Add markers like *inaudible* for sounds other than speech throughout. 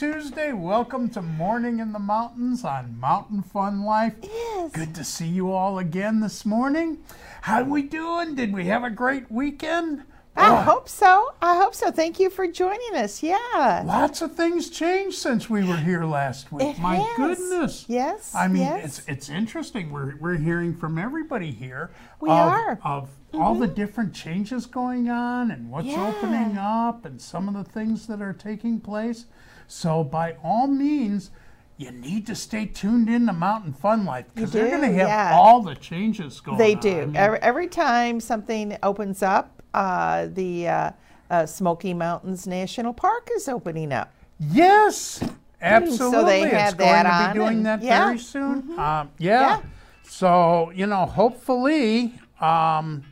Tuesday. Welcome to Morning in the Mountains on Mountain Fun Life. Yes. Good to see you all again this morning. How are we doing? Did we have a great weekend? I Boy, hope so. I hope so. Thank you for joining us. Yeah. Lots of things changed since we were here last week. It My has. goodness. Yes, I mean, yes. it's it's interesting. We're we're hearing from everybody here. We of, are. Mm-hmm. of all the different changes going on and what's Yeah. opening up and some of the things that are taking place. So by all means. You need to stay tuned in to Mountain Fun Life because they're going to have yeah. all the changes going on. They on. do. I mean, every, every time something opens up, uh, the uh, uh, Smoky Mountains National Park is opening up. Yes, absolutely. So they it's had going that to be doing that yeah. Mm-hmm. very soon. Um, yeah. Yeah. So you know, hopefully, um,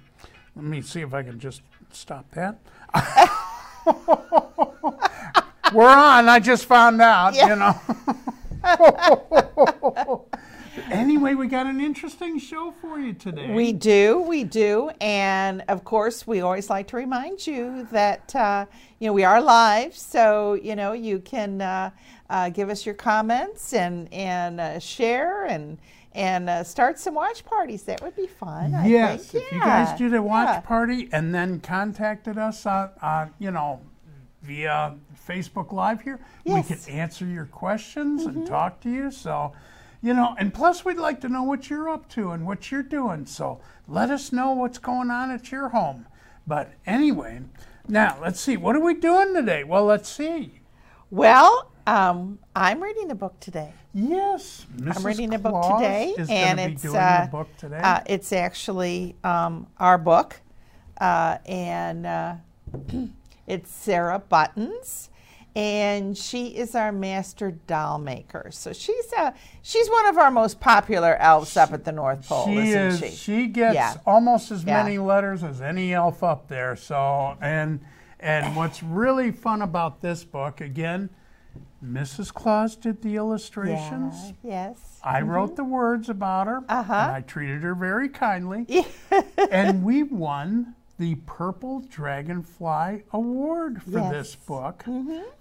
let me see if I can just stop that. *laughs* We're on. I just found out. Yeah. You know. *laughs* anyway, we got an interesting show for you today. We do, we do, and of course, we always like to remind you that uh, you know we are live, so you know you can uh, uh, give us your comments and and uh, share and and uh, start some watch parties. That would be fun. I Yes, think. if you guys did a watch yeah. party and then contacted us on, on you know, via Facebook Live here, we Yes. Mm-hmm. could answer your questions and talk to you. So, you know, and plus we'd like to know what you're up to and what you're doing. So let us know what's going on at your home. But anyway, now let's see. What are we doing today? Well, let's see. Well, um, I'm reading a book today. Yes, Mrs. I'm reading a book today, and it's uh, a book today. uh, it's actually um, our book, uh, and uh, *clears throat* it's Sarah Buttons, and she is our master doll maker. So she's uh, she's one of our most popular elves up at the North Pole, she isn't is. she? gets Yeah. almost as Yeah. many letters as any elf up there. So and and what's really fun about this book again, Mrs. Claus did the illustrations. Yeah, yes. I wrote the words about her, Uh-huh. and I treated her very kindly. *laughs* and we won the Purple Dragonfly Award for Yes. this book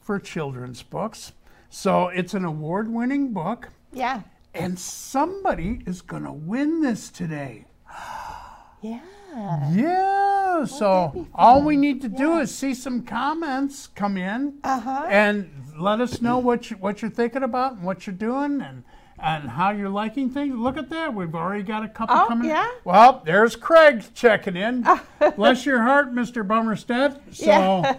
for children's books. So it's an award-winning book, Yeah. and somebody is going to win this today. *gasps* Yeah. Yeah, so all we need to do is see some comments come in Uh-huh. and let us know what you, what you're thinking about and what you're doing and and how you're liking things. Look at that. We've already got a couple Oh, coming. yeah? Well, there's Craig checking in. Bless your heart, Mr. Bummerstead. *laughs* So Yeah.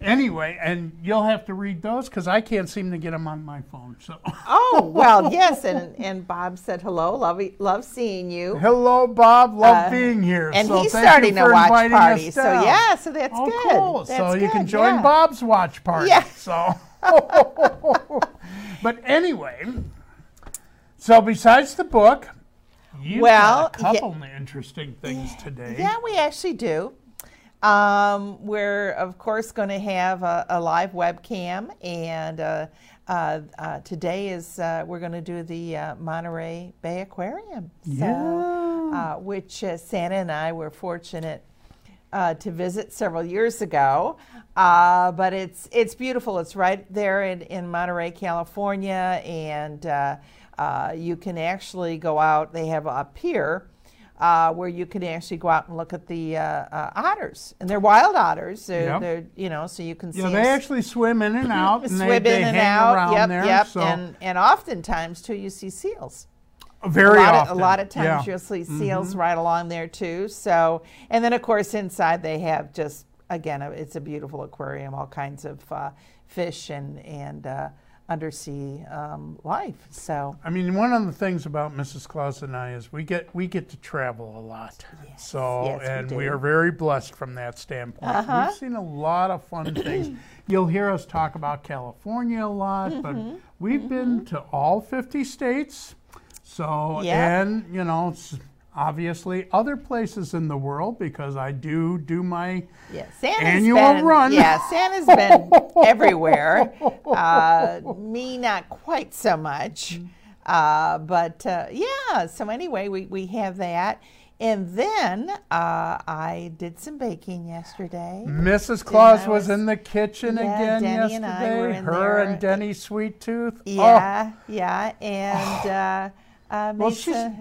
anyway, and you'll have to read those because I can't seem to get them on my phone. So Oh well, *laughs* yes, and and Bob said hello. Love love seeing you. hello, Bob. Love Uh, being here. And so he's starting a watch party. So yeah, so that's Oh, good. cool. so That's you can join yeah. Bob's watch party. Yeah. So, *laughs* but anyway, so besides the book, you've Well, got a couple of interesting things today. Yeah, we actually do. Um, we're of course going to have a, a live webcam, and uh, uh, uh, today is uh, we're going to do the uh, Monterey Bay Aquarium. So, Yeah. uh, which uh, Santa and I were fortunate uh, to visit several years ago. Uh, but it's it's beautiful. It's right there in, in Monterey, California, and uh, uh, you can actually go out. They have a pier uh, where you can actually go out and look at the uh, uh, otters, and they're wild otters. They're, Yep. they're you know, so you can see Yeah, 'em they actually swim in and *laughs* out, and swim they, they in and hang out. yep, there. yep. So And and oftentimes too, you see seals very a lot often, Of, a lot of times yeah. you'll see seals right along there too. So, and then of course inside they have just again, a- it's a beautiful aquarium, all kinds of uh, fish and and uh, undersea um, life. So, I mean, one of the things about Mrs. Claus and I is we get we get to travel a lot. so, yes, we and we, do. are very blessed from that standpoint. Uh-huh. We've seen a lot of fun things. *clears throat* You'll hear us talk about California a lot, but Mm-hmm. we've been to all 50 states. So, Yeah. and you know, obviously other places in the world because I do do my yeah, Santa's Annual been, run. Yeah, Santa's been *laughs* everywhere. Uh, me, not quite so much. Uh, but uh, yeah, so anyway, we, we have that. And then uh, I did some baking yesterday. Mrs. Claus was was- in the kitchen Yeah, again Denny and yesterday. In Her there. and Denny Sweet Tooth. Oh, Yeah, yeah, and *sighs* uh, uh, Well, she's-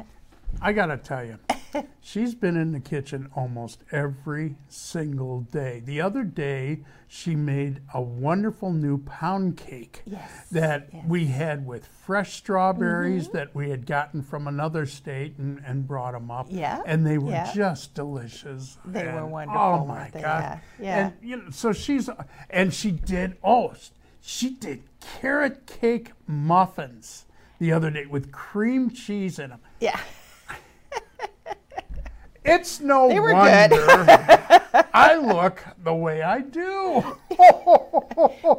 I gotta tell you, *laughs* she's been in the kitchen almost every single day. The other day, she made a wonderful new pound cake Yes, that yes. We had with fresh strawberries mm-hmm. that we had gotten from another state and, and brought them up. Yeah, and they were yeah. just delicious. They were oh wonderful, Oh my god! Yeah, yeah. And you know, so she's and she did oh, she did carrot cake muffins the other day with cream cheese in them. yeah. It's no They were wonder good. *laughs* I look the way I do.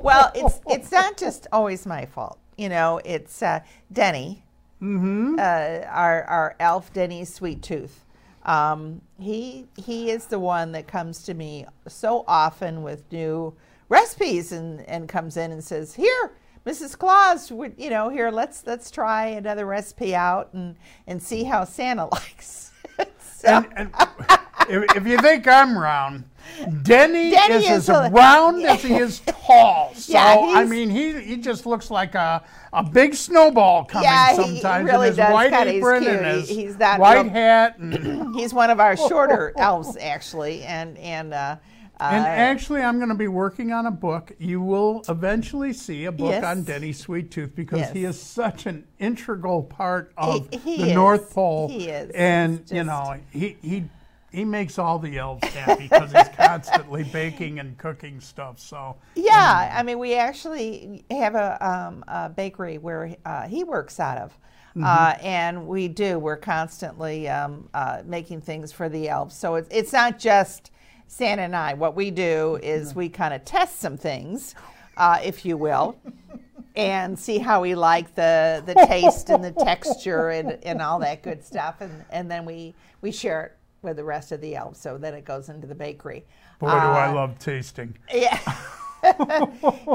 Well, it's it's not just always my fault. You know, it's uh, Denny, Mm-hmm. uh, our our elf Denny Sweet Tooth. Um, he he is the one that comes to me so often with new recipes and and comes in and says, "Here, Mrs. Claus, you know, here let's let's try another recipe out and and see how Santa *laughs* likes." So, and, and if, if you think I'm round, Denny, Denny is, is as a- round as he is *laughs* tall. So Yeah, I mean, he he just looks like a a big snowball coming Yeah, he- he sometimes really in his white kinda- he's apron cute. and He- his he's that white real- hat. And, *clears throat* he's one of our shorter *laughs* elves actually, and and uh, and uh, actually, I'm going to be working on a book. You will eventually see a book Yes. on Denny Sweet Tooth because he is such an integral part of He- he the is. North Pole. He is. And He's you know, he he he makes all the elves happy because he's *laughs* constantly baking and cooking stuff. So Yeah, I mean, we actually have a, um, a bakery where uh, he works out of. Uh, and we do. We're constantly um, uh, making things for the elves. So it's, it's not just Santa and I. What we do is we kind of test some things, uh, if you will, and see how we like the, the taste and the texture and, and all that good stuff. And, and then we, we share it with the rest of the elves. So then it goes into the bakery. boy, do I Uh, love tasting. yeah. *laughs*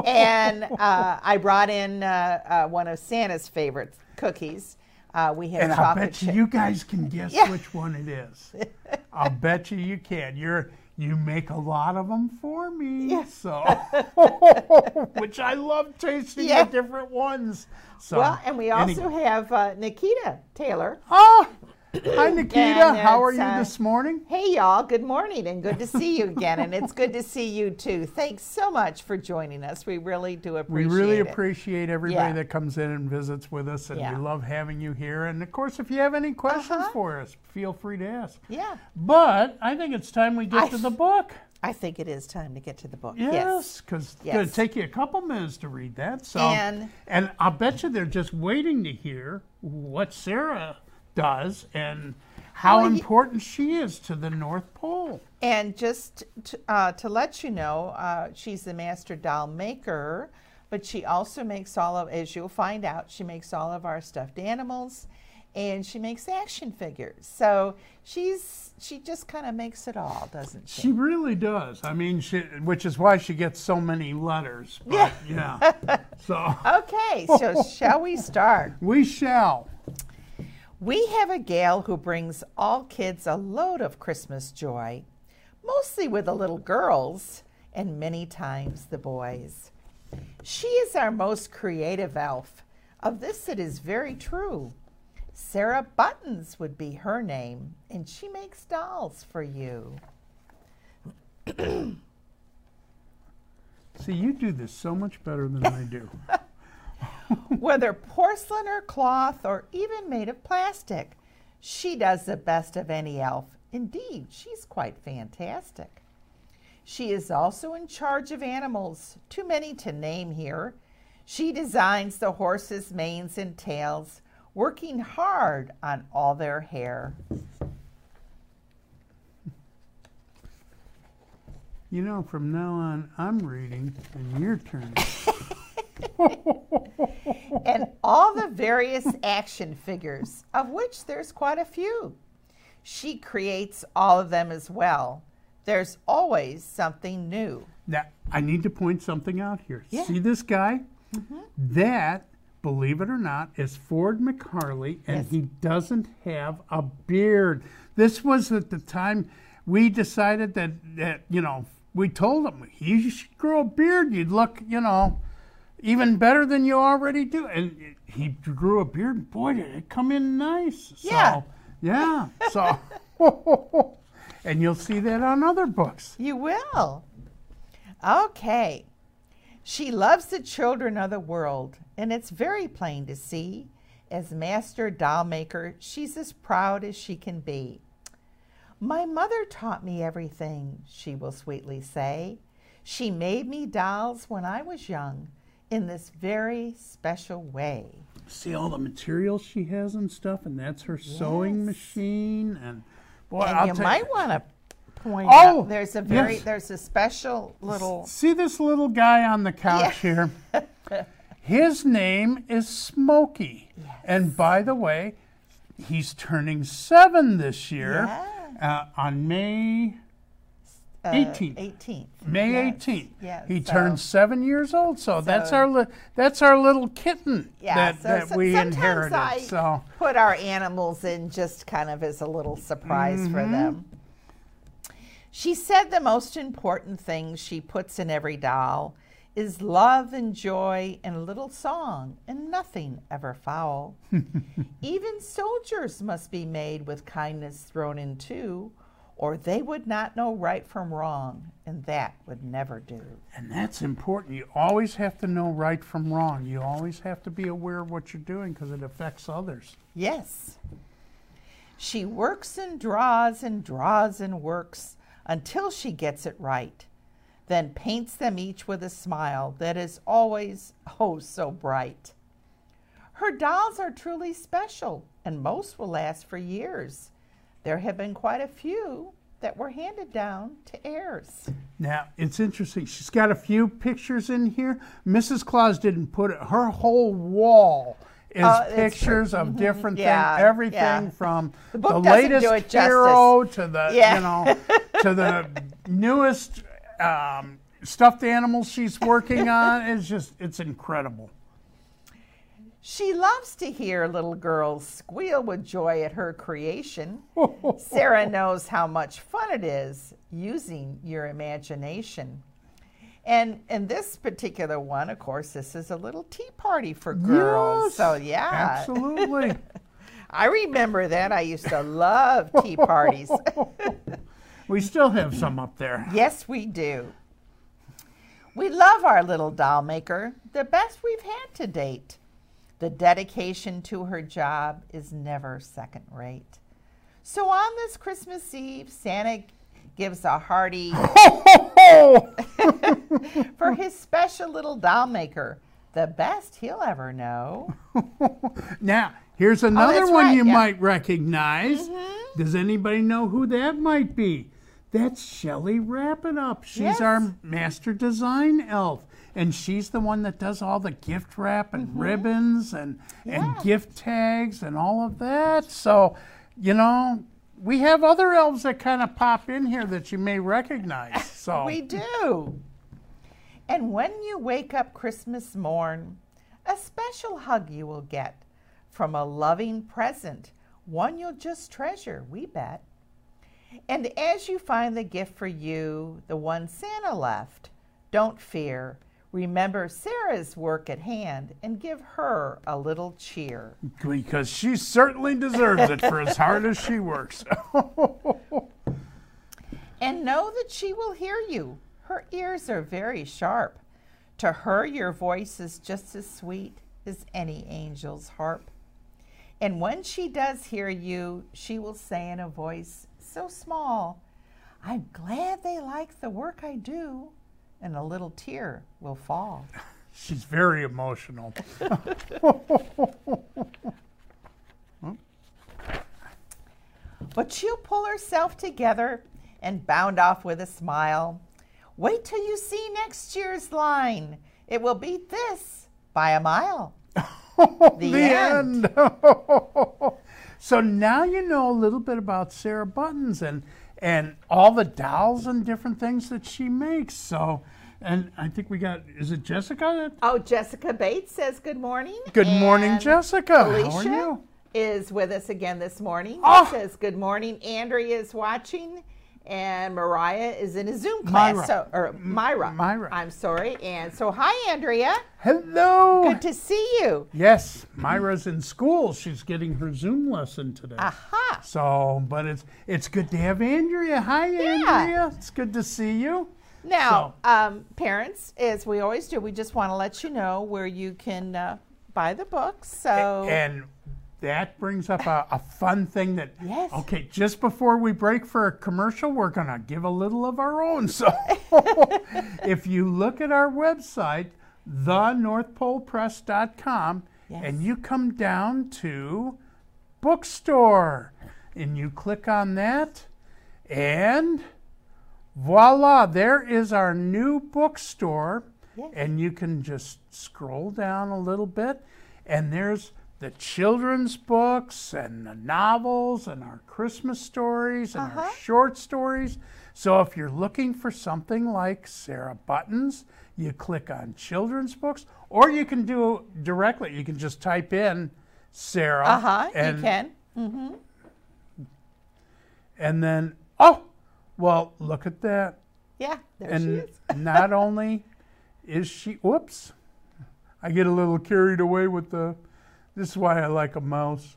and uh, I brought in uh, uh, one of Santa's favorite cookies. Uh, we have And I bet you, you guys can guess Yeah. which one it is. *laughs* I'll bet you you can. You're you make a lot of them for me, Yeah. so *laughs* which I love tasting Yeah. the different ones. So well, and we also anyway. have uh, Nikita Taylor. oh, *coughs* hi Nikita. And How are you uh, this morning? Hey, y'all. Good morning, and good to see you again. and it's good to see you too. Thanks so much for joining us. We really do appreciate it. We really it. appreciate everybody Yeah. that comes in and visits with us, and Yeah. we love having you here. And of course, if you have any questions Uh-huh. for us, feel free to ask. Yeah, But I think it's time we get I to the book. I think it is time to get to the book. Yes, because it's going to take you a couple minutes to read that. So, And- and I'll bet you they're just waiting to hear what Sarah does and how Well, important she is to the North Pole. And just to, uh, to let you know, uh, she's the master doll maker, but she also makes all of, as you'll find out, she makes all of our stuffed animals, and she makes action figures. So she's she just kind of makes it all, doesn't she? She really does. I mean, she, which is why she gets so many letters. But, yeah. *laughs* so Okay, so *laughs* shall we start? we shall. We have a gal who brings all kids a load of Christmas joy, mostly with the little girls and many times the boys. She is our most creative elf. Of this, it is very true. Sarah Buttons would be her name, and she makes dolls for you. *clears throat* See, you do this so much better than I do. *laughs* Whether porcelain or cloth or even made of plastic, she does the best of any elf. Indeed, she's quite fantastic. She is also in charge of animals, too many to name here. She designs the horses' manes and tails, working hard on all their hair. You know, from now on, I'm reading, and your turn. *laughs* *laughs* and all the various action figures, of which there's quite a few. She creates all of them as well. There's always something new. Now, I need to point something out here. Yeah. See this guy? Mhm. That believe it or not, is Ford McHarley, and Yes. he doesn't have a beard. This was at the time we decided that, that you know, we told him you should grow a beard. You'd look, you know, even better than you already do. And he grew a beard. and Boy, did it come in nice. Yeah. So, yeah. *laughs* So, and you'll see that on other books. You will. Okay. She loves the children of the world, and it's very plain to see. As master doll maker, she's as proud as she can be. My mother taught me everything, she will sweetly say. She made me dolls when I was young in this very special way. see all the materials she has and stuff, and that's her sewing machine. And boy, and you might want to point Oh, out there's a very yes. there's a special little See this little guy on the couch here? *laughs* His name is Smokey. yes. And by the way, he's turning seven this year uh, on May uh, 18th. 18th. May Yes, 18th. yes, he so- turns seven years old. So, that's our li- that's our little kitten Yeah, that, so that so- we sometimes inherited. I so put our animals in just kind of as a little surprise Mm-hmm. for them. She said the most important thing she puts in every doll is love and joy and a little song and nothing ever foul. *laughs* Even soldiers must be made with kindness thrown in too, or they would not know right from wrong, and that would never do. And that's important. You always have to know right from wrong. You always have to be aware of what you're doing because it affects others. Yes. She works and draws and draws and works until she gets it right, then paints them each with a smile that is always, oh, so bright. Her dolls are truly special, and most will last for years. There have been quite a few that were handed down to heirs. Now, it's interesting. She's got a few pictures in here. Mrs. Claus didn't put it, her whole wall is true. pictures of different Yeah, things, everything yeah. from The the, book doesn't do latest hero to the, Yeah. you know, to the *laughs* newest um, stuffed animals she's working on. It's just, it's incredible. She loves to hear little girls squeal with joy at her creation. *laughs* Sarah knows how much fun it is using your imagination. And in this particular one, of course, this is a little tea party for girls. Yes, so yeah, Absolutely. *laughs* I remember that. I used to love tea parties. *laughs* we still have some up there. yes, we do. We love our little doll maker, the best we've had to date. The dedication to her job is never second rate. So on this Christmas Eve, Santa gives a hearty ho ho ho for his special little doll maker, the best he'll ever know. *laughs* Now, here's oh, another Oh, one right, you yeah. might recognize. Mm-hmm. Does anybody know who that might be? That's Shelley Wrap It Up. She's Yes. our master design elf. And she's the one that does all the gift wrap and ribbons and, and Mm-hmm. Gift tags and all of that. So, you know, we have other elves that kind of pop in here that you may recognize. *laughs* So We do. And when you wake up Christmas morn, a special hug you will get from a loving present, one you'll just treasure, we bet. And as you find the gift for you, the one Santa left, don't fear. Remember Sarah's work at hand and give her a little cheer. because she certainly deserves it for as hard as she works. *laughs* And know that she will hear you. Her ears are very sharp. To her, your voice is just as sweet as any angel's harp. And when she does hear you, she will say in a voice so small, I'm glad they like the work I do. And a little tear will fall. *laughs* She's very emotional. *laughs* But she'll pull herself together and bound off with a smile. Wait till you see next year's line. It will beat this by a mile. *laughs* the, end. end. so now you know a little bit about Sarah Buttons and and all the dolls and different things that she makes. So And I think we got, is it Jessica? Oh, Jessica Bates says good morning. Good morning, And Jessica. How are you? is with us again this morning. Oh. Says good morning. Andrea is watching, and Mariah is in a Zoom class. Myra. So, or Myra. Myra. I'm sorry. And so, hi, Andrea. Hello. Good to see you. Yes, Myra's in school. She's getting her Zoom lesson today. Aha. So, but it's it's good to have Andrea. Hi, Andrea. It's good to see you. Now, um, parents, as we always do, we just want to let you know where you can uh, buy the books. So, And that brings up a, a fun thing that, Yes. okay, just before we break for a commercial, we're going to give a little of our own. *laughs* So if you look at our website, thenorthpolepress.com, Yes. and you come down to bookstore, and you click on that, and voila, there is our new bookstore. Yes. And you can just scroll down a little bit, and there's the children's books and the novels and our Christmas stories and our Uh-huh. short stories. So if you're looking for something like Sarah Buttons, you click on children's books, or you can do directly. You can just type in Sarah. uh huh, you can. And then, oh, well, look at that. Yeah, there and she is. *laughs* not only is she whoops i get a little carried away with the this is why i like a mouse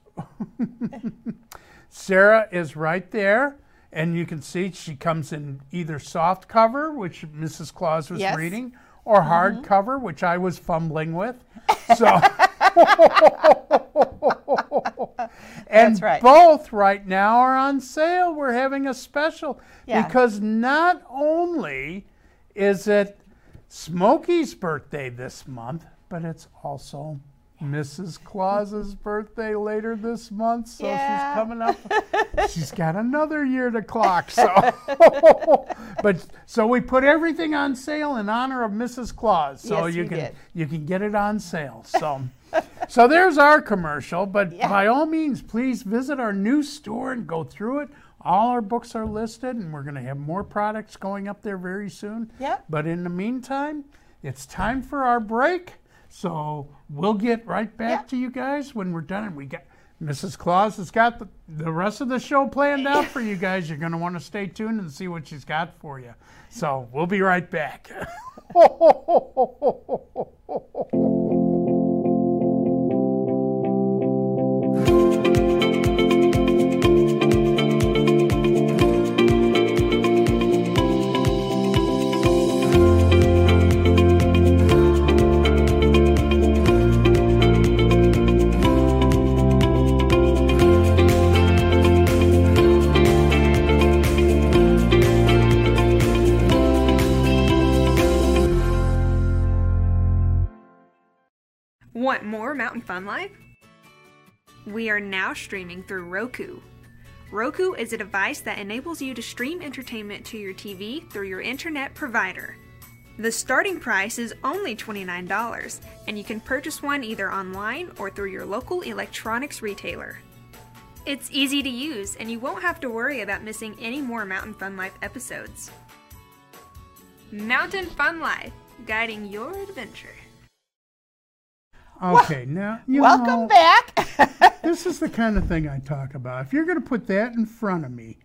*laughs* sarah is right there and you can see she comes in either soft cover which mrs claus was Yes. Mm-hmm. reading or hard cover which i was fumbling with *laughs* so *laughs* and right. both right now are on sale. We're having a special Yeah. because not only is it Smokey's birthday this month, but it's also Mrs. Claus's birthday later this month. So Yeah. she's coming up. *laughs* she's got another year to clock. So, *laughs* but so we put everything on sale in honor of Mrs. Claus. So Yes, you can did. you can get it on sale. *laughs* So. So there's our commercial, but Yeah. by all means, please visit our new store and go through it. All our books are listed, and we're going to have more products going up there very soon. Yep. But in the meantime, it's time for our break. So we'll get right back Yep. to you guys when we're done. And we got Mrs. Claus has got the, the rest of the show planned out for you guys. You're going to want to stay tuned and see what she's got for you. So we'll be right back. *laughs* *laughs* more Mountain Fun Life? We are now streaming through Roku. Roku is a device that enables you to stream entertainment to your TV through your internet provider. The starting price is only $29, and you can purchase one either online or through your local electronics retailer. It's easy to use, and you won't have to worry about missing any more Mountain Fun Life episodes. Mountain Fun Life, guiding your adventure. Okay, now you Welcome know, back. *laughs* this is the kind of thing I talk about. If you're going to put that in front of me,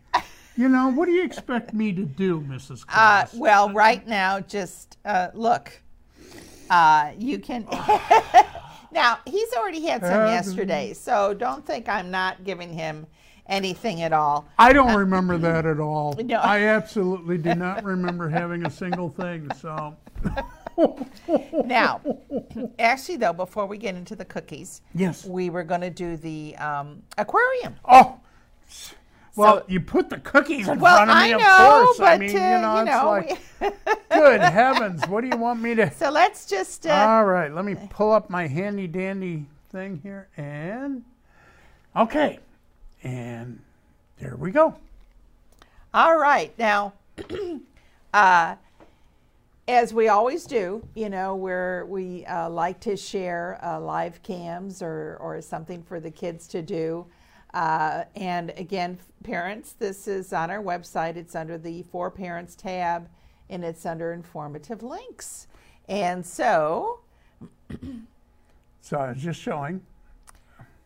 you know, what do you expect me to do, Mrs. *laughs* Uh, well, right now, just uh, look. Uh, you can. *laughs* now, he's already had some Uh, yesterday, so don't think I'm not giving him anything at all. I don't remember that at all. No. I absolutely do not remember having a single thing. So, Now, actually, though, before we get into the cookies, yes. we were going to do the um, aquarium. Oh, well, So- you put the cookies in Well, front of me, I of course. but I mean, uh, you know, you it's know, like, good *laughs* heavens, what do you want me to? so let's just. Uh, All right, let me pull up my handy dandy thing here, and okay, and there we go. All right. Now, *clears throat* uh, as we always do, you know, where we uh, like to share uh, live cams or, or something for the kids to do. Uh, and again, parents, this is on our website. It's under the For Parents tab. and it's under informative links. And so, *coughs* So I was just showing.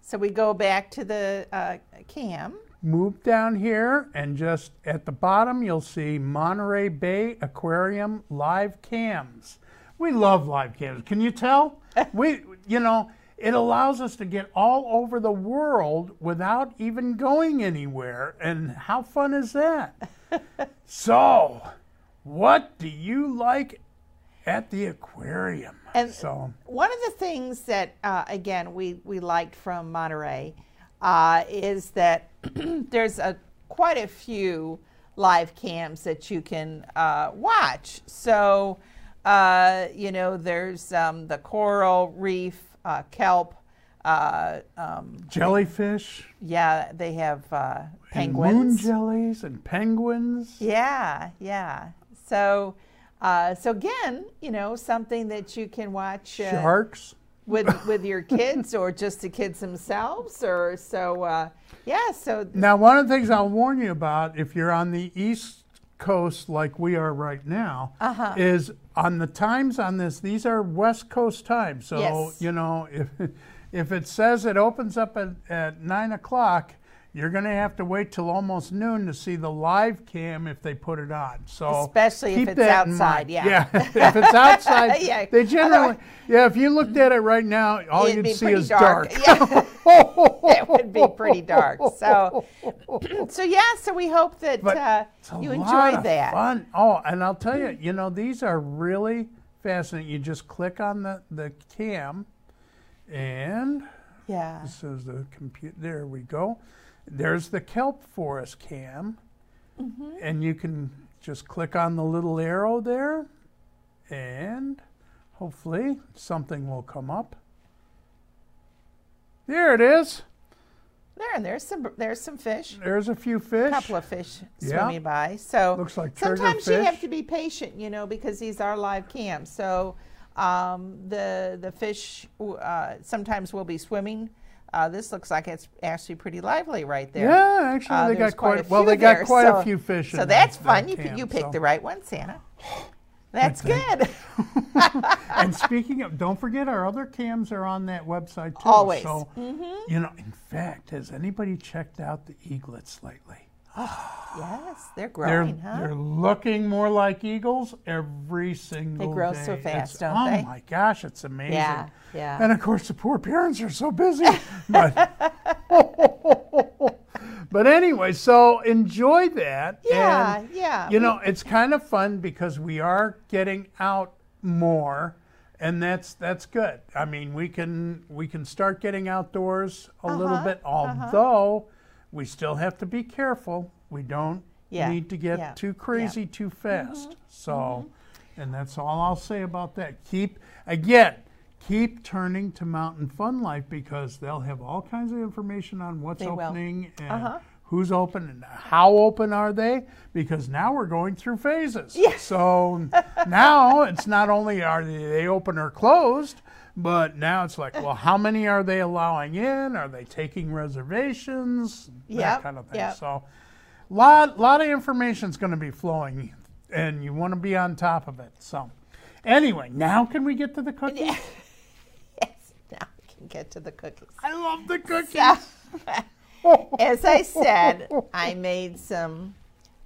so we go back to the uh, cam. Move down here, and just at the bottom, you'll see Monterey Bay Aquarium live cams. We love live cams. Can you tell? *laughs* we, you know, it allows us to get all over the world without even going anywhere. And how fun is that? *laughs* so, what do you like at the aquarium? And so, one of the things that, uh, again, we, we liked from Monterey uh, is that *clears throat* there's a quite a few live cams that you can uh, watch. So, uh, you know, there's um, the coral reef, uh, kelp. Uh, um, jellyfish, yeah, they have uh, and moon jellies, and penguins. Yeah, yeah. So, uh, so again, you know, something that you can watch uh, Sharks. With *laughs* with your kids or just the kids themselves, or so. Uh, yeah. So Now, one of the things I'll warn you about if you're on the East Coast like we are right now Uh-huh. is on the times on this, these are West Coast times. So, Yes. you know, if, *laughs* if it says it opens up at, at 9 o'clock, you're going to have to wait till almost noon to see the live cam if they put it on. So Especially if it's outside, mind. yeah. *laughs* if it's outside, *laughs* Yeah, they generally, yeah. If you looked at it right now, all it'd you'd see is dark. dark. Yeah. *laughs* it would be pretty dark. So, *clears throat* so yeah. So we hope that uh, you lot enjoyed that. Fun. Oh, and I'll tell you, you know, these are really fascinating. You just click on the, the cam, and Yeah. this is the computer. There we go. There's the kelp forest cam, Mm-hmm. and you can just click on the little arrow there, and hopefully something will come up. There it is. There and there's some there's some fish. There's a few fish. A fish. couple of fish Yeah. swimming by. So Looks like sometimes you have to be patient, you know, because these are live cams. So um, the the fish uh, sometimes will be swimming. Uh, this looks like it's actually pretty lively right there. Yeah, actually, Uh, they got quite. a a, well, they got there, quite so- a few fish. In. So that's that, fun. that You, camp, you picked so. the right one, Santa. *gasps* That's good. *laughs* and *laughs* speaking of, don't forget our other cams are on that website too. Always. So, Mm-hmm. you know, in fact, has anybody checked out the eaglets lately? *gasps* yes, they're They're growing, huh? they're looking more like eagles every single day. They grow day. so fast, It's- don't oh they? Oh my gosh, it's amazing. Yeah, yeah. And of course, the poor parents are so busy. *laughs* but *laughs* but anyway, so enjoy that. Yeah, and, yeah. You know, it's kind of fun because we are getting out more, and that's that's good. I mean, we can we can start getting outdoors a little Uh-huh, bit, although we still have to be careful. We don't Yeah, need to get yeah, too yeah. Mm-hmm, crazy too fast. So, and that's all I'll say about that. Keep again, keep turning to Mountain Fun Life because they'll have all kinds of information on what's They will. opening and Uh-huh. who's open and how open are they. Because now we're going through phases. So *laughs* now it's not only are they open or closed. But now it's like, well, how many are they allowing in? Are they taking reservations? That Yep, kind of thing. yep. So, lot lot of information is going to be flowing, and you want to be on top of it. So, anyway, now can we get to the *laughs* cookies? yes. Now we can get to the cookies. I love the cookies. Yeah. *laughs* As I said, I made some.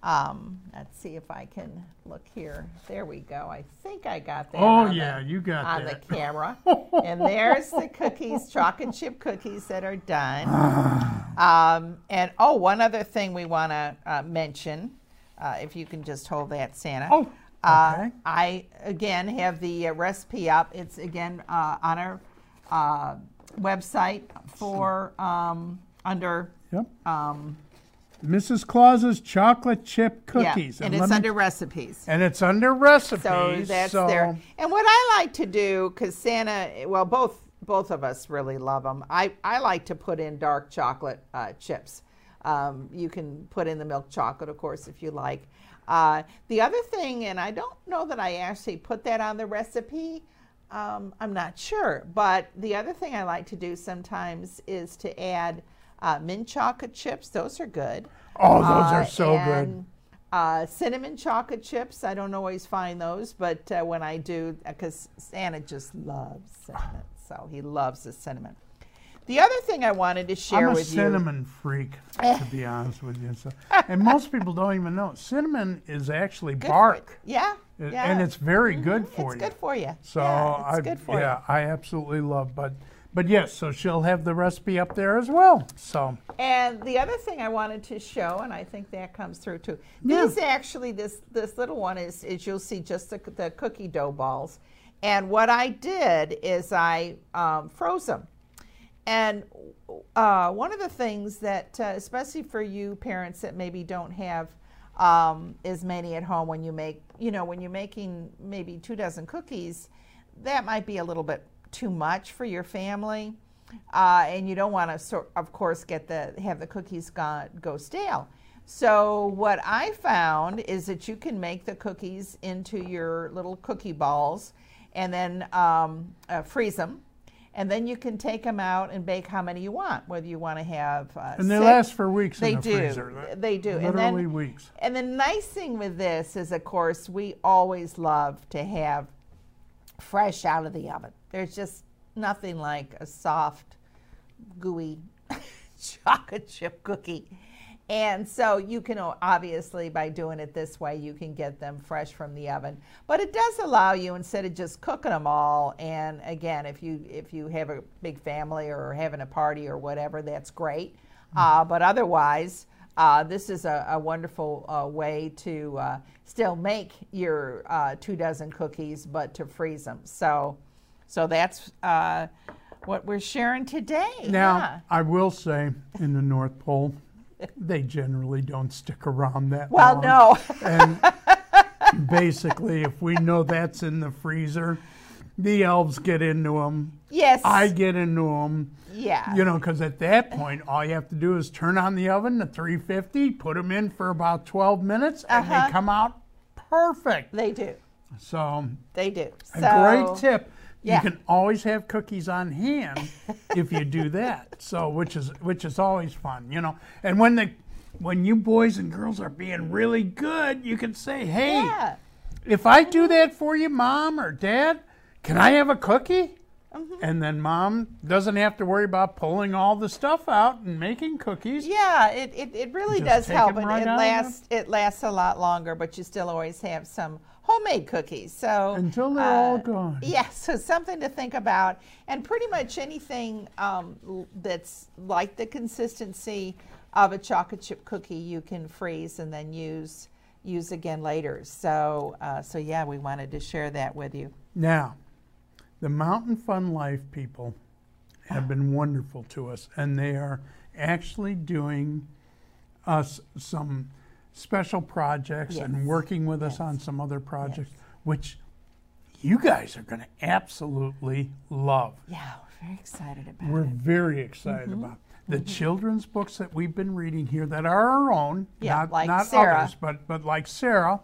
Um, let's see if I can look here. There we go. I think I got that. Oh yeah, the, you got on that. the camera. *laughs* and there's the cookies, chocolate chip cookies that are done. *sighs* um, and oh, one other thing we want to uh, mention, uh, if you can just hold that, Santa. Oh, Uh, okay. I again have the uh, recipe up. It's again uh, on our uh, website for um, under Yep. Mrs. Claus's chocolate chip yeah, cookies, and let it's under recipes. and it's under recipes. So that's so there. And what I like to do, because Santa, well, both both of us really love them. I I like to put in dark chocolate uh, chips. Um, you can put in the milk chocolate, of course, if you like. Uh, the other thing, and I don't know that I actually put that on the recipe. Um, I'm not sure, but the other thing I like to do sometimes is to add uh, mint chocolate chips. Those are good. Oh, those are Uh, so good. and, Uh, cinnamon chocolate chips. I don't always find those, but uh, when I do, because Santa just loves cinnamon, so he loves the cinnamon. The other thing I wanted to share with you. I'm a cinnamon freak, to be honest with you. So, and most people don't even know cinnamon is actually. Good bark, yeah, It- yeah. and it's very good for it's you. It's good for you. So yeah, it's I, good for yeah, I absolutely love. But, but yes, so she'll have the recipe up there as well. So. And the other thing I wanted to show, and I think that comes through too. Yeah. These actually, this this little one is is you'll see just the, the cookie dough balls. And what I did is I um, froze them. And uh, one of the things that, uh, especially for you parents that maybe don't have um, as many at home when you make, you know, when you're making maybe two dozen cookies, that might be a little bit too much for your family. Uh, and you don't want to, sort, of course, get the have the cookies go, go stale. So what I found is that you can make the cookies into your little cookie balls, and then um, uh, freeze them, and then you can take them out and bake how many you want. Whether you want to have uh, and they six- last for weeks they in the do. freezer. They do. And then- weeks. and the nice thing with this is, of course, we always love to have fresh out of the oven. There's just nothing like a soft, gooey *laughs* chocolate chip cookie. And so you can obviously, by doing it this way, you can get them fresh from the oven. But it does allow you, instead of just cooking them all, and again, if you if you have a big family or having a party or whatever, that's great. Uh, but otherwise, uh, this is a, a wonderful uh, way to uh, still make your uh, two dozen cookies, but to freeze them. So, so that's uh, what we're sharing today. Now. I will say, in the North Pole, they generally don't stick around that Well, long. no. And basically, if we know that's in the freezer, the elves get into them. yes. I get into them. yeah. You know, because at that point, all you have to do is turn on the oven to 350, put them in for about 12 minutes, and Uh-huh. they come out perfect. they do. So, They do. a great tip. yeah. You can always have cookies on hand *laughs* if you do that. So, which is which is always fun, you know. And when the when you boys and girls are being really good, you can say, "Hey, Yeah. if I do that for you, mom or dad, can I have a cookie?" Mm-hmm. And then mom doesn't have to worry about pulling all the stuff out and making cookies. Yeah, it, it, it really Just does help, and right it lasts it lasts a lot longer. But you still always have some homemade cookies. So Until they're uh, all gone. *laughs* Yeah, so something to think about, and pretty much anything um, that's like the consistency of a chocolate chip cookie, you can freeze and then use use again later. So uh, so yeah, we wanted to share that with you. Now, the Mountain Fun Life people have been wonderful to us, and they are actually doing us some special projects Yes. and working with us on some other projects, which you guys are going to absolutely love. Yeah, we're very excited about We're it. very excited Mm-hmm. about the children's books that we've been reading here that are our own, Yeah, not, like not Sarah. Mm-hmm. others, but but like Sarah.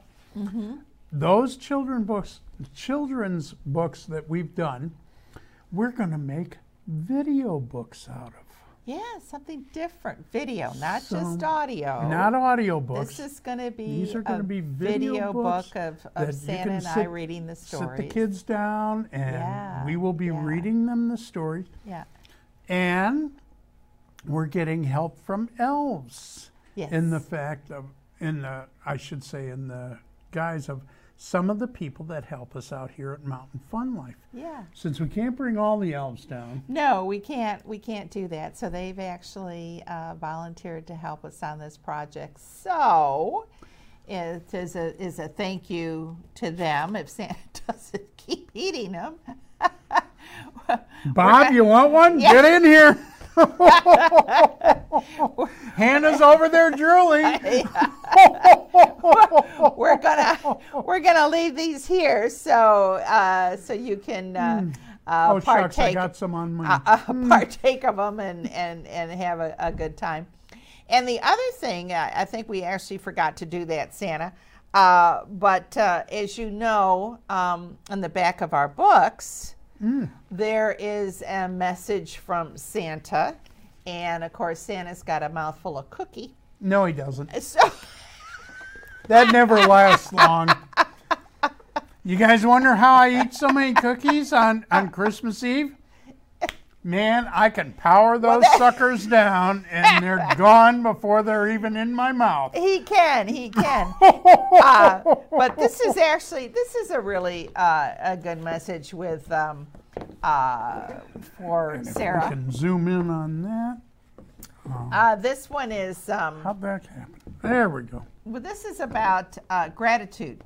Those children books, children's books that we've done, we're going to make video books out of, Yeah, something different, video, not So, just audio. not audio books. This is going to be These are gonna be video books book of, of Santa and I reading the stories. Sit the kids down, and Yeah, we will be yeah. reading them the stories, Yeah. and we're getting help from elves. Yes. in the fact of in the I should say in the guise of some of the people that help us out here at Mountain Fun Life. Yeah. Since we can't bring all the elves down, No, we can't. We can't do that. So they've actually uh, volunteered to help us on this project. So it is a is a thank you to them if Santa *laughs* doesn't keep eating them. *laughs* Bob, you want one? Yeah. Get in here. *laughs* *laughs* Hannah's over there drooling. *laughs* we're gonna we're gonna leave these here so uh, so you can uh, uh, oh shucks, I got some on my. uh, uh, partake of them and and and have a, a good time. And the other thing, uh, I think we actually forgot to do that, Santa. Uh, but uh, as you know, um, on the back of our books, Mm. there is a message from Santa, and of course, Santa's got a mouthful of cookie. no, he doesn't. *laughs* So, that never lasts long. You guys wonder how I eat so many cookies on, on Christmas Eve? Man, I can power those suckers down and they're *laughs* gone before they're even in my mouth. He can, he can. *laughs* uh, but this is actually this is a really uh, a good message with um, uh, for If we Sarah. can zoom in on that. Uh, this one is um, How'd that happen? There we go. well, this is about uh, gratitude.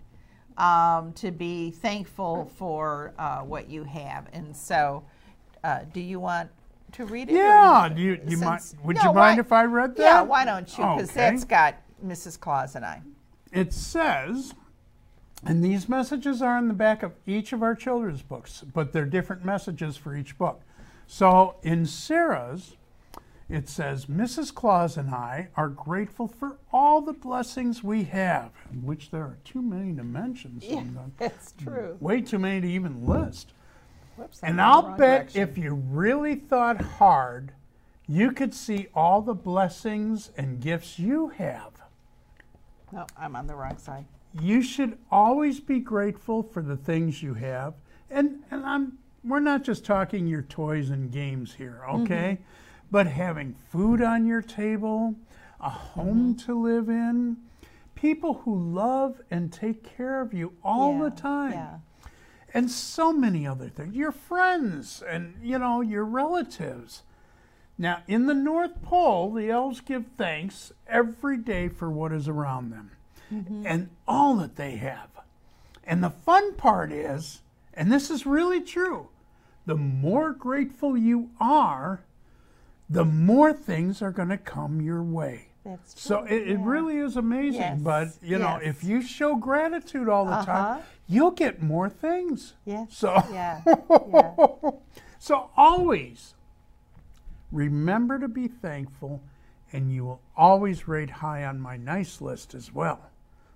Um, to be thankful for uh, what you have, and so, uh, do you want to read it? Yeah, you, do you mind? since- Would No, you mind why- if I read that? Yeah, why don't you? Because Okay. that's got Mrs. Claus and I. It says, and these messages are in the back of each of our children's books, but they're different messages for each book. So in Sarah's, it says, Mrs. Claus and I are grateful for all the blessings we have, which there are too many to mention. *laughs* Yeah, that's true. Way too many to even list. And I'll bet direction. if you really thought hard, you could see all the blessings and gifts you have. No, I'm on the wrong side. You should always be grateful for the things you have. And and I'm we're not just talking your toys and games here, mm-hmm. okay? But having food on your table, a home mm-hmm. to live in, people who love and take care of you all the time Yeah. And so many other things. Your friends and you know your relatives. Now, in the North Pole, the elves give thanks every day for what is around them and all that they have. And the fun part is, and this is really true, the more grateful you are, the more things are going to come your way. That's true. So it, it really is amazing. Yes, But you know, if you show gratitude all the Uh-huh. time, you'll get more things. Yes. So Yeah. *laughs* yeah. so always remember to be thankful and you will always rate high on my nice list as well.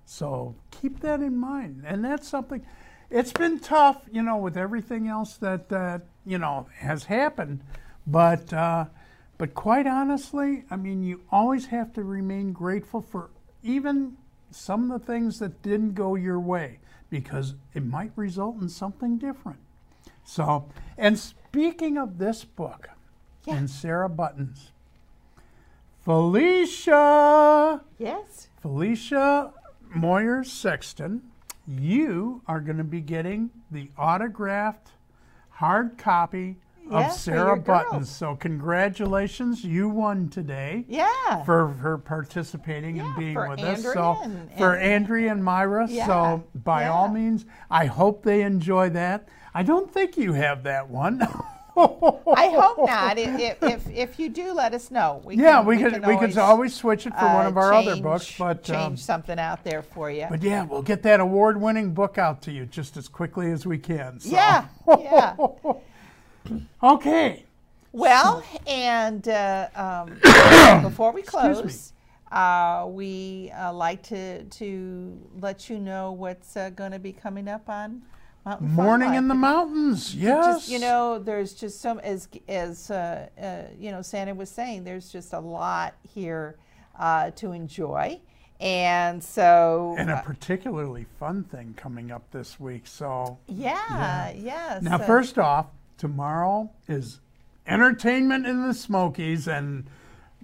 So keep that in mind. And that's something it's been tough, you know, with everything else that that, you know, has happened, but uh but quite honestly, I mean, you always have to remain grateful for even some of the things that didn't go your way because it might result in something different. So, and speaking of this book Yeah. and Sarah Buttons, Felicia, Yes. Felicia Moyer Sexton, you are going to be getting the autographed hard copy Yeah, for Sarah. Buttons. So, congratulations, you won today Yeah. for her participating and being for with us. So and- for and- Andrea and Myra. Yeah, So by all means, I hope they enjoy that. I don't think you have that one. *laughs* I hope not. If, if, if, if you do, let us know. We yeah, can, we could we could always switch it for one uh, of our other books, but change um, something out there for you. but yeah, we'll get that award-winning book out to you just as quickly as we can. So. yeah, yeah. *laughs* Okay. Well, and uh, um, *coughs* before we close, uh, we uh, like to to let you know what's uh, going to be coming up on Mountain Morning Life. in the mountains. Yes. Just you know, there's just some as as uh, uh, you know, Santa was saying. There's just a lot here uh, to enjoy, and so and a particularly fun thing coming up this week. So yeah, yeah. Now, so- first off, tomorrow is entertainment in the Smokies and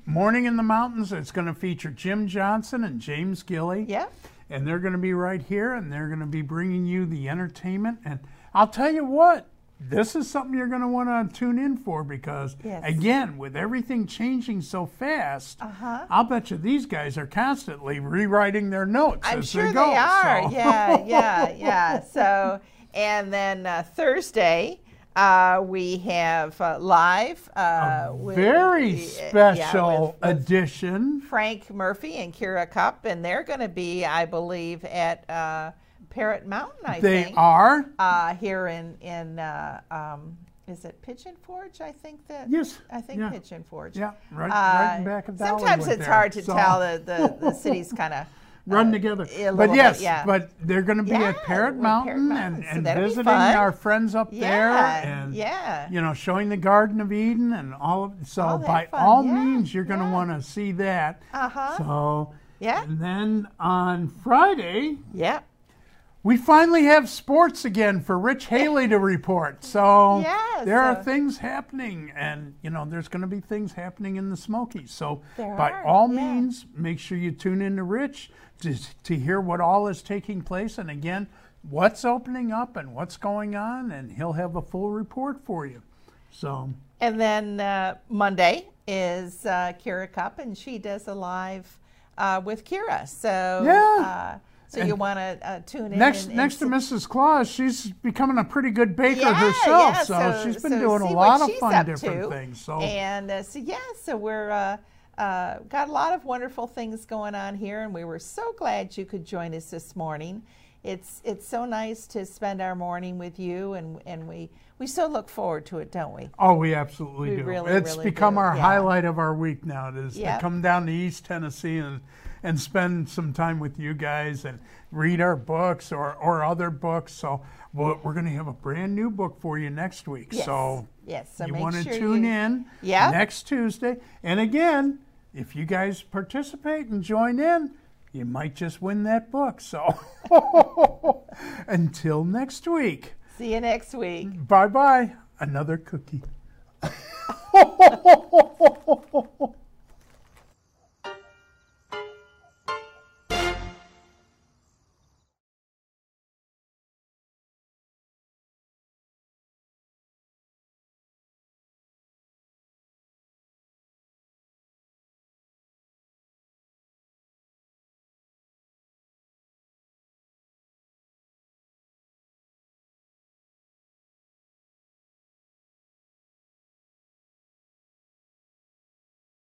Morning in the Mountains. It's going to feature Jim Johnson and James Gilly. yeah, And they're going to be right here and they're going to be bringing you the entertainment. And I'll tell you what, this is something you're going to want to tune in for because, Yes. again, with everything changing so fast, Uh-huh. I'll bet you these guys are constantly rewriting their notes I'm as sure they they, are. so- Yeah, yeah, *laughs* yeah. So, and then uh, Thursday. Uh, we have uh, live uh, with Very yeah, special with- with edition. Frank Murphy and Kira Cup, and they're going to be, I believe, at uh, Parrot Mountain. I They think are. uh, here in in uh, um, is it Pigeon Forge? I think that Yes, I think yeah. Pigeon Forge. Yeah, right, right in back of Sometimes it's there. hard to So, tell the the, *laughs* the cities kind of run together. a little But bit, yes, yeah. but they're going to be Yeah, at Parrot Mountain, Mountain, and, so and visiting our friends up there, and yeah. you know, showing the Garden of Eden and all of. So All by fun, all yeah, means, you're going to yeah. want to see that. Uh-huh. So Yeah. And then on Friday, Yeah. We finally have sports again for Rich Haley to report. So Yes, there are uh, things happening, and you know there's going to be things happening in the Smokies. So There by are, all yeah. means, make sure you tune in to Rich to to hear what all is taking place, and again, what's opening up and what's going on, and he'll have a full report for you. So And then uh, Monday is uh, Kira Cup, and she does a live uh, with Kira. So Yeah. So And you want to uh, tune in next and, and next to Mrs. Claus, she's becoming a pretty good baker Yeah, herself. yeah, so, she's been so doing a lot of fun different to. things. So And uh, so yeah, so we're uh, uh, got a lot of wonderful things going on here, and we were so glad you could join us this morning. It's it's so nice to spend our morning with you, and and we we so look forward to it, don't we? Oh, we absolutely We do. really, it's really become do, our yeah. highlight of our week now. It is Yep. to come down to East Tennessee and and spend some time with you guys and read our books or, or other books. So we're, we're going to have a brand new book for you next week. Yes. So Yes, so you want to sure tune you- in next Tuesday. And again, if you guys participate and join in, you might just win that book. So *laughs* until next week. See you next week. Bye bye. Another cookie. *laughs*